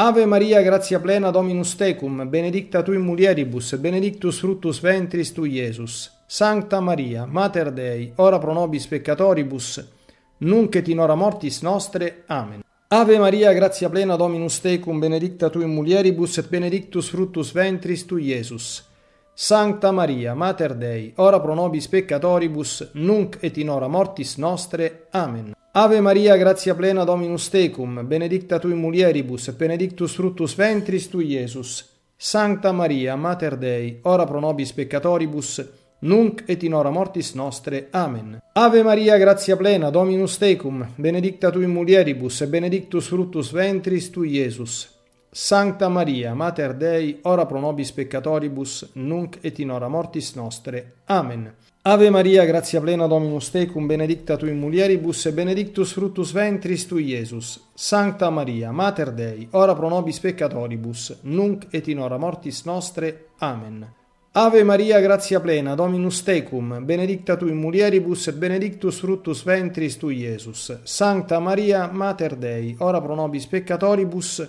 Ave Maria, gratia plena Dominus tecum, benedicta tu in mulieribus, benedictus fructus ventris tui, Iesus. Sancta Maria, Mater Dei, ora pro nobis peccatoribus, nunc et in hora mortis nostre. Amen. Ave Maria, gratia plena Dominus tecum, benedicta tu in mulieribus, et benedictus fructus ventris tui, Iesus. Sancta Maria, Mater Dei, ora pro nobis peccatoribus, nunc et in hora mortis nostre. Amen. Ave Maria, gratia plena Dominus tecum, benedicta tu in mulieribus, benedictus fructus ventris tui, Iesus. Sancta Maria, Mater Dei, ora pro nobis peccatoribus, nunc et in hora mortis nostre. Amen. Ave Maria, gratia plena Dominus tecum, benedicta tu in mulieribus, benedictus fructus ventris tui, Iesus. Sancta Maria, Mater Dei, ora pro nobis peccatoribus, nunc et in hora mortis nostre. Amen. Ave Maria, gratia plena Dominus tecum, benedicta tu in mulieribus, e benedictus fructus ventris tui, Iesus. Sancta Maria, Mater Dei, ora pro nobis peccatoribus, nunc et in hora mortis nostre. Amen. Ave Maria, gratia plena, Dominus tecum, benedicta tu in mulieribus, et benedictus fructus ventris tui, Iesus. Sancta Maria, Mater Dei, ora pro nobis peccatoribus,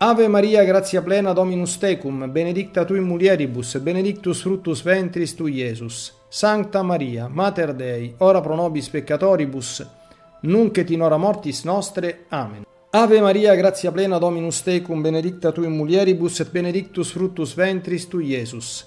Ave Maria, gratia plena Dominus tecum, benedicta tu in mulieribus, benedictus fructus ventris tui, Iesus. Sancta Maria, Mater Dei, ora pro nobis peccatoribus, nunc et in hora mortis nostre. Amen. Ave Maria, gratia plena Dominus tecum, benedicta tu in mulieribus, et benedictus fructus ventris tui, Iesus.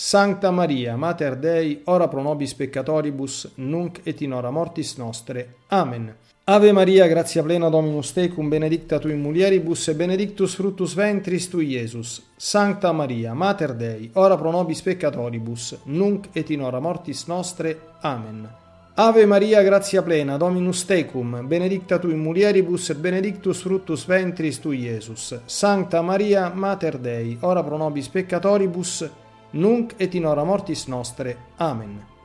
Sancta Maria, Mater Dei, ora pro nobis peccatoribus, nunc et in hora mortis nostre. Amen. Ave Maria, gratia plena Dominus tecum, benedicta tu in mulieribus, e benedictus fructus ventris tui, Iesus. Sancta Maria, Mater Dei, ora pro nobis peccatoribus, nunc et in hora mortis nostre. Amen. Ave Maria, gratia plena Dominus tecum, benedicta tu in mulieribus, et benedictus fructus ventris tui, Iesus. Sancta Maria, Mater Dei, ora pro nobis peccatoribus, nunc et in hora mortis nostre. Amen.